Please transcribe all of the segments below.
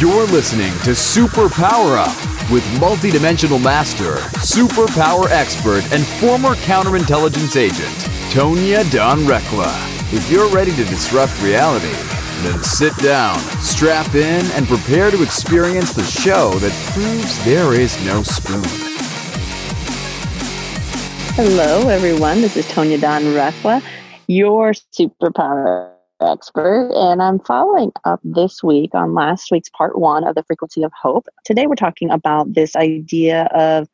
You're listening to Super Power Up with multidimensional master, superpower expert, and former counterintelligence agent, Tonya Dawn Recla. If you're ready to disrupt reality, then sit down, strap in, and prepare to experience the show that proves there is no spoon. Hello, everyone. This is Tonya Dawn Recla, your superpower expert, and I'm following up this week on last week's part one of the frequency of hope. Today, we're talking about this idea of,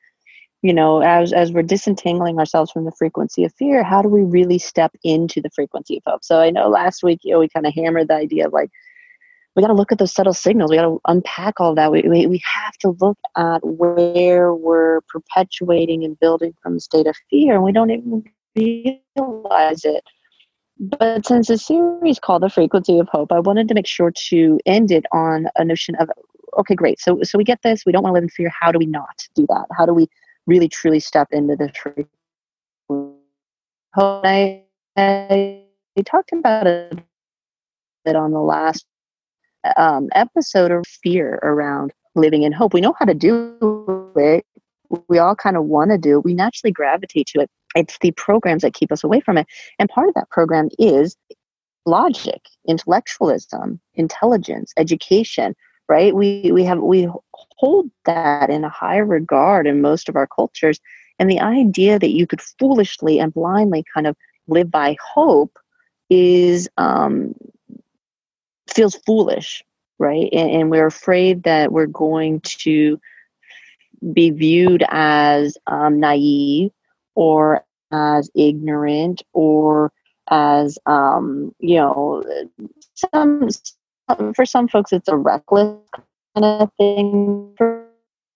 you know, as as we're disentangling ourselves from the frequency of fear, how do we really step into the frequency of hope? So I know last week, you know, we kind of hammered the idea of like we got to look at those subtle signals. We got to unpack all that. We, we, we have to look at where we're perpetuating and building from a state of fear, and we don't even realize it. But since the series called The Frequency of Hope, I wanted to make sure to end it on a notion of okay, great. So, so we get this. We don't want to live in fear. How do we not do that? How do we really truly step into the truth? I, I, talked about it on the last um, episode of fear around living in hope. We know how to do it. We all kind of want to do it. We naturally gravitate to it. It's the programs that keep us away from it. And part of that program is logic, intellectualism, intelligence, education, right? We we have we hold that in a high regard in most of our cultures. And the idea that you could foolishly and blindly kind of live by hope is um, feels foolish, right? And, and, we're afraid that we're going to be viewed as um, naive or as ignorant or as um, you know some, some for some folks it's a reckless kind of thing for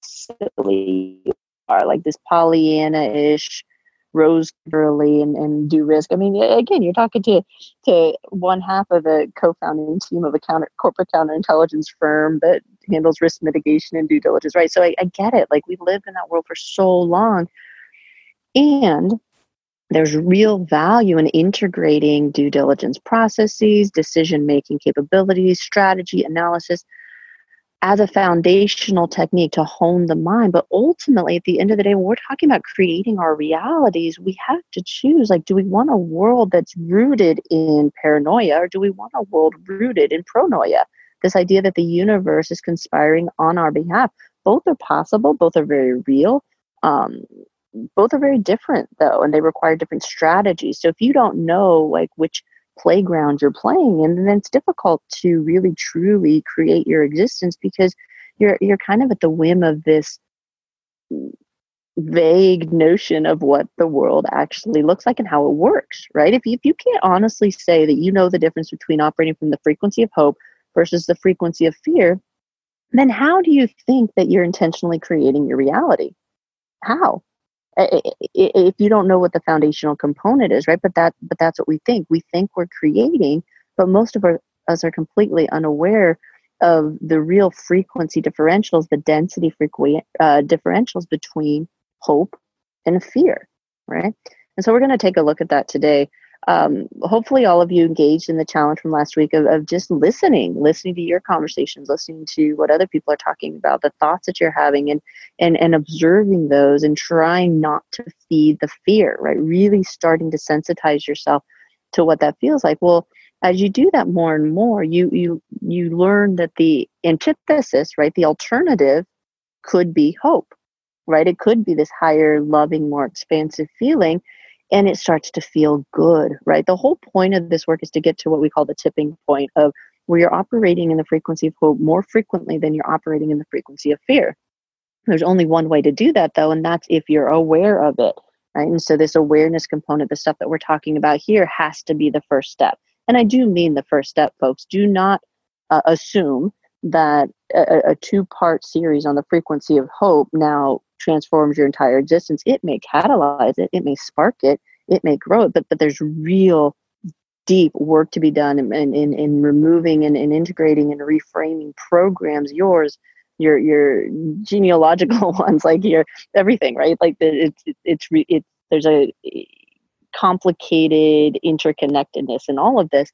silly are like this pollyanna-ish rose girly and, and do risk. I mean, again, you're talking to to one half of the co-founding team of a counter corporate counterintelligence firm that handles risk mitigation and due diligence, right? So I, I get it. Like we've lived in that world for so long. And there's real value in integrating due diligence processes, decision making capabilities, strategy, analysis as a foundational technique to hone the mind. But ultimately, at the end of the day, when we're talking about creating our realities, we have to choose like, do we want a world that's rooted in paranoia or do we want a world rooted in pronoia? This idea that the universe is conspiring on our behalf. Both are possible, both are very real. Um, both are very different though, and they require different strategies. So if you don't know like which playground you're playing in, then it's difficult to really truly create your existence because you're you're kind of at the whim of this vague notion of what the world actually looks like and how it works, right? If you, if you can't honestly say that you know the difference between operating from the frequency of hope versus the frequency of fear, then how do you think that you're intentionally creating your reality? How? If you don't know what the foundational component is right but that but that's what we think. We think we're creating but most of our, us are completely unaware of the real frequency differentials the density frequency uh, differentials between hope and fear right? And so we're going to take a look at that today um, hopefully all of you engaged in the challenge from last week of, of just listening listening to your conversations listening to what other people are talking about the thoughts that you're having and and and observing those and trying not to feed the fear right? Really starting to sensitize yourself to what that feels like. Well as you do that more and more you you you learn that the antithesis right the alternative could be hope right? It could be this higher loving more expansive feeling and it starts to feel good, right? The whole point of this work is to get to what we call the tipping point of where you're operating in the frequency of hope more frequently than you're operating in the frequency of fear. There's only one way to do that, though, and that's if you're aware of it, right? And so, this awareness component, the stuff that we're talking about here, has to be the first step. And I do mean the first step, folks. Do not uh, assume that a, a two part series on the frequency of hope now transforms your entire existence. It may catalyze it, it may spark it, it may grow it, but but there's real deep work to be done in, in, in removing and, integrating and reframing programs, yours, your your genealogical ones, like your everything, right? Like it's it's it's there's a eh, complicated interconnectedness in all of this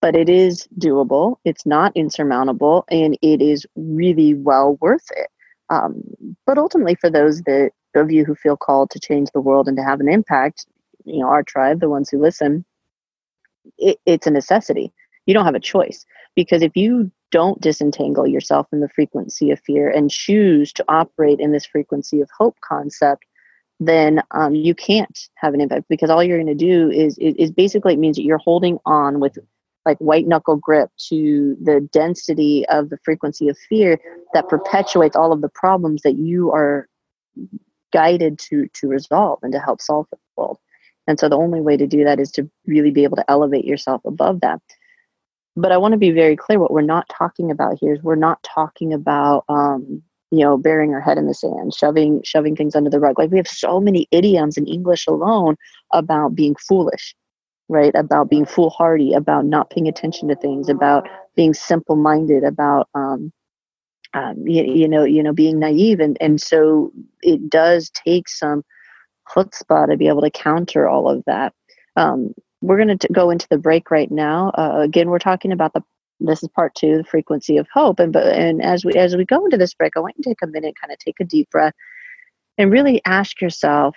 but it is doable. It's not insurmountable, and it is really well worth it. Um, but ultimately, for those that of you who feel called to change the world and to have an impact, you know, our tribe, the ones who listen, it, it's a necessity. You don't have a choice because if you don't disentangle yourself in the frequency of fear and choose to operate in this frequency of hope concept, then um, you can't have an impact because all you're going to do is, is, is basically it means that you're holding on with like white knuckle grip to the density of the frequency of fear that perpetuates all of the problems that you are guided to to resolve and to help solve for the world. And so the only way to do that is to really be able to elevate yourself above that. But i want to be very clear what we're not talking about here is we're not talking about um, you know burying our head in the sand shoving shoving things under the rug. Like we have so many idioms in english alone about being foolish right about being foolhardy about not paying attention to things about being simple minded about um, um, you, you, know you know being naive. And and so it does take some chutzpah to be able to counter all of that. Um, we're going to go into the break right now. Uh, again we're talking about the this is part two the frequency of hope. And but and as we as we go into this break i want you to take a minute kind of take a deep breath and really ask yourself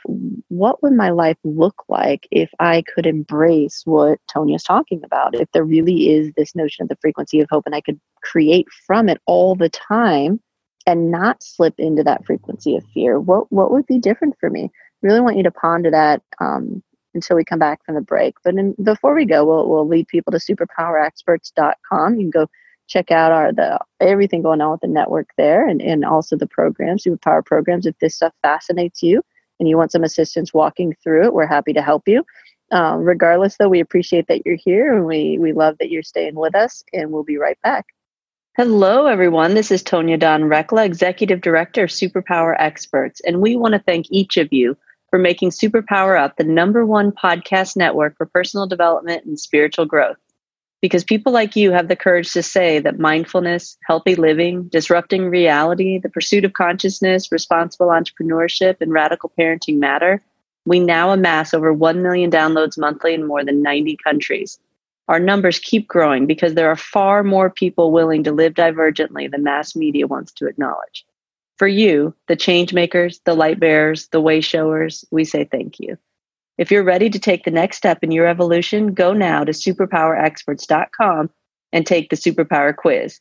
what would my life look like if I could embrace what Tonya's talking about? If there really is this notion of the frequency of hope and I could create from it all the time and not slip into that frequency of fear, what, what would be different for me? Really want you to ponder that um, until we come back from the break. But in, before we go, we'll, we'll lead people to superpowerexperts.com. You can go check out our the everything going on with the network there and, and also the programs, superpower programs. If this stuff fascinates you and you want some assistance walking through it, we're happy to help you. Um, regardless, though, we appreciate that you're here and we, we love that you're staying with us, and we'll be right back. Hello, everyone. This is Tonya Dawn Recla, Executive Director of Superpower Experts, and we want to thank each of you for making Superpower Up the number one podcast network for personal development and spiritual growth because people like you have the courage to say that mindfulness, healthy living, disrupting reality, the pursuit of consciousness, responsible entrepreneurship, and radical parenting matter. We now amass over 1 million downloads monthly in more than 90 countries. Our numbers keep growing because there are far more people willing to live divergently than mass media wants to acknowledge. For you, the change makers, the light bearers, the way showers, we say thank you. If you're ready to take the next step in your evolution, go now to superpowerexperts.com and take the superpower quiz.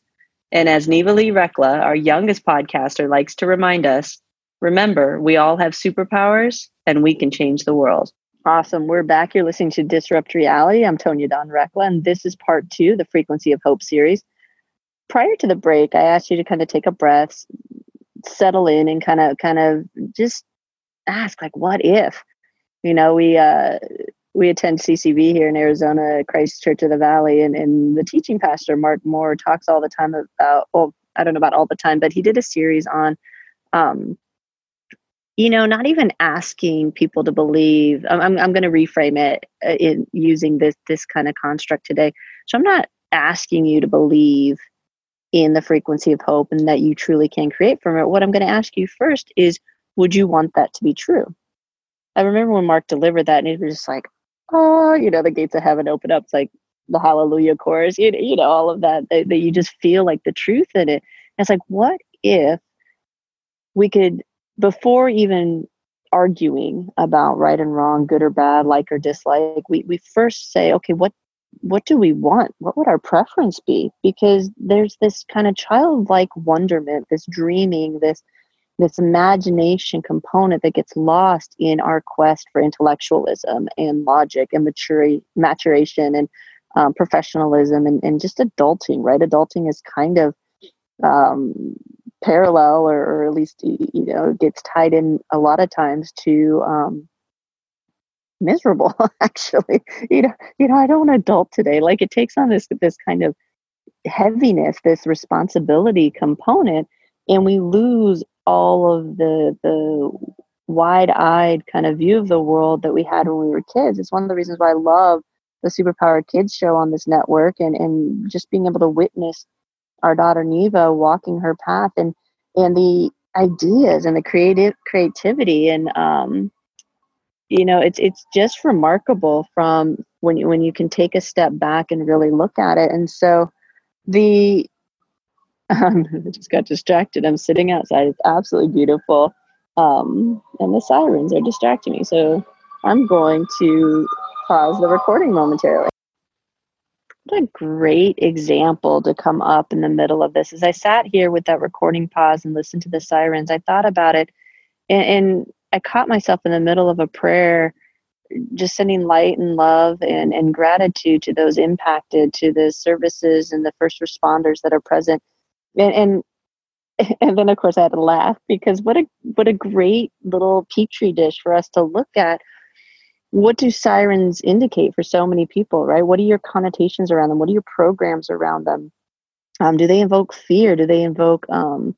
And as Neva Lee Recla, our youngest podcaster, likes to remind us, remember, we all have superpowers and we can change the world. Awesome. We're back. You're listening to Disrupt Reality. I'm Tonya Dawn Recla, and this is part two, the Frequency of Hope series. Prior to the break, I asked you to kind of take a breath, settle in, and kind of kind of just ask, like, what if? You know, we uh, we attend CCV here in Arizona, Christ Church of the Valley, and, and the teaching pastor Mark Moore talks all the time about. Well, I don't know about all the time, but he did a series on, um, you know, not even asking people to believe. I'm I'm going to reframe it uh, in using this this kind of construct today. So I'm not asking you to believe in the frequency of hope and that you truly can create from it. What I'm going to ask you first is, would you want that to be true? I remember when Mark delivered that and he was just like, oh, you know, the gates of heaven open up. It's like the hallelujah chorus, you, you know, all of that, that, that you just feel like the truth in it. And it's like, what if we could, before even arguing about right and wrong, good or bad, like or dislike, we, we first say, okay, what what do we want? What would our preference be? Because there's this kind of childlike wonderment, this dreaming, this this imagination component that gets lost in our quest for intellectualism and logic and maturi- maturation and um, professionalism and, and just adulting, right? Adulting is kind of um, parallel or, or, at least, you know, gets tied in a lot of times to um, miserable, actually. You know, you know, I don't adult today. Like it takes on this, this kind of heaviness, this responsibility component, and we lose all of the the wide-eyed kind of view of the world that we had when we were kids. It's one of the reasons why I love the Superpower Kids show on this network and and just being able to witness our daughter Neva walking her path and and the ideas and the creative creativity and um you know it's it's just remarkable from when you when you can take a step back and really look at it and so the um, I just got distracted. I'm sitting outside. It's absolutely beautiful. Um, and the sirens are distracting me. So I'm going to pause the recording momentarily. What a great example to come up in the middle of this. As I sat here with that recording pause and listened to the sirens, I thought about it and, and I caught myself in the middle of a prayer just sending light and love and, and gratitude to those impacted, to the services and the first responders that are present. And, and and then of course I had to laugh because what a what a great little petri dish for us to look at. What do sirens indicate for so many people, right? What are your connotations around them? What are your programs around them? Um, do they invoke fear? Do they invoke um,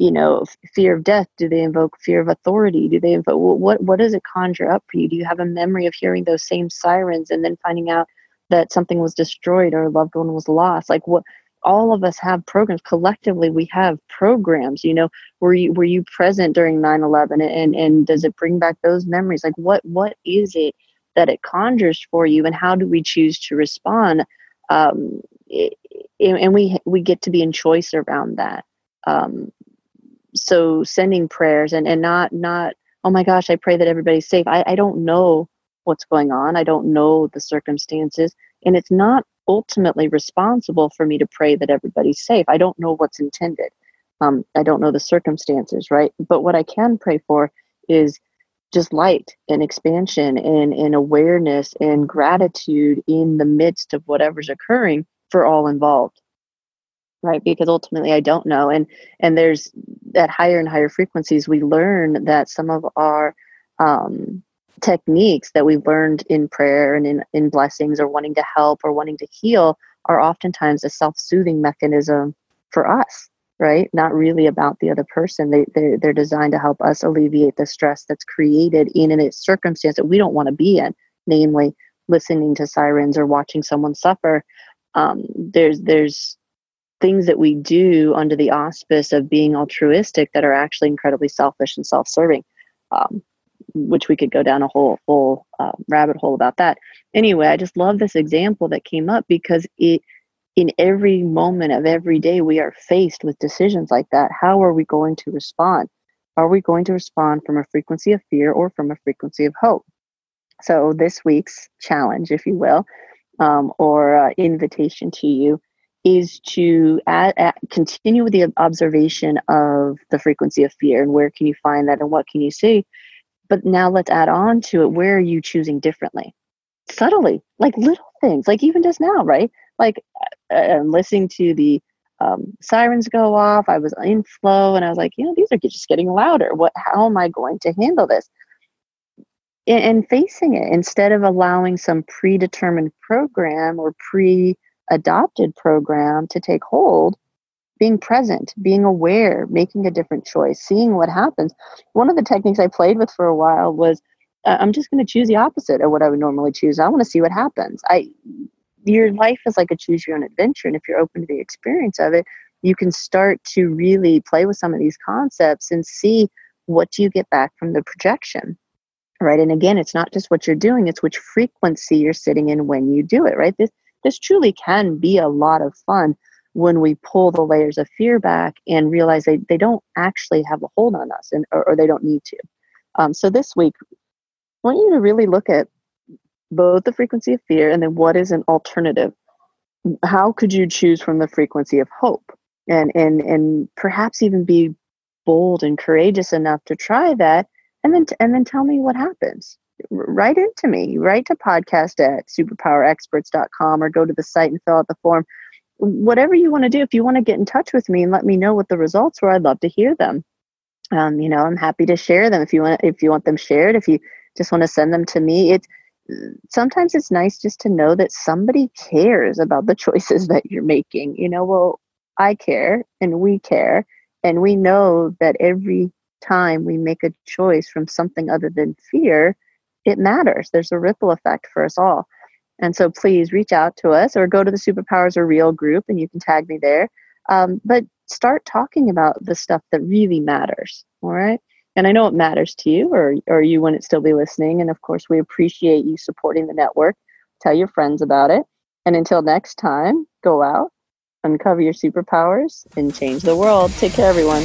you know fear of death do they invoke fear of authority do they invoke what what does it conjure up for you do you have a memory of hearing those same sirens and then finding out that something was destroyed or a loved one was lost like what all of us have programs. Collectively we have programs you know were you were you present during 9-11 and and does it bring back those memories? Like what what is it that it conjures for you and how do we choose to respond um, and we we get to be in choice around that. Um, so sending prayers and and not not oh my gosh i pray that everybody's safe. I, I don't know what's going on. I don't know the circumstances and it's not ultimately responsible for me to pray that everybody's safe. I don't know what's intended. Um, i don't know the circumstances right? But what i can pray for is just light and expansion and, and awareness and gratitude in the midst of whatever's occurring for all involved right? Because ultimately i don't know. And and there's at higher and higher frequencies we learn that some of our um, techniques that we've learned in prayer and in, in blessings or wanting to help or wanting to heal are oftentimes a self-soothing mechanism for us right? Not really about the other person. They, they're, they're designed to help us alleviate the stress that's created in a circumstance that we don't want to be in namely listening to sirens or watching someone suffer. Um, there's there's things that we do under the auspice of being altruistic that are actually incredibly selfish and self-serving. Um, which we could go down a whole whole uh, rabbit hole about that. Anyway i just love this example that came up because it in every moment of every day we are faced with decisions like that. How are we going to respond? Are we going to respond from a frequency of fear or from a frequency of hope? So this week's challenge if you will um, or uh, invitation to you is to add, add, continue with the observation of the frequency of fear and where can you find that and what can you see but now let's add on to it where are you choosing differently? Subtly like little things like even just now right? Like uh, uh, i'm listening to the um, sirens go off i was in flow and i was like you know these are just getting louder. What how am i going to handle this? And, and facing it instead of allowing some predetermined program or pre adopted program to take hold being present being aware making a different choice seeing what happens. One of the techniques i played with for a while was uh, i'm just going to choose the opposite of what i would normally choose. I want to see what happens. I your life is like a choose your own adventure and if you're open to the experience of it you can start to really play with some of these concepts and see what do you get back from the projection right? And again it's not just what you're doing it's which frequency you're sitting in when you do it right? This this truly can be a lot of fun when we pull the layers of fear back and realize they, they don't actually have a hold on us and or, or they don't need to. Um, so this week i want you to really look at both the frequency of fear and then what is an alternative. How could you choose from the frequency of hope? And and and perhaps even be bold and courageous enough to try that and then and then tell me what happens. Write into me, write to podcast at superpowerexperts.com or go to the site and fill out the form. Whatever you want to do, if you want to get in touch with me and let me know what the results were, I'd love to hear them. Um, you know, I'm happy to share them if you want. If you want them shared, if you just want to send them to me, it's sometimes it's nice just to know that somebody cares about the choices that you're making. You know, well, I care and we care, and we know that every time we make a choice from something other than fear, it matters. There's a ripple effect for us all. And so please reach out to us or go to the Superpowers Are Real group and you can tag me there. Um, but start talking about the stuff that really matters. All right. And I know it matters to you, or, or you wouldn't still be listening. And of course, we appreciate you supporting the network. Tell your friends about it. And until next time, go out, uncover your superpowers, and change the world. Take care, everyone.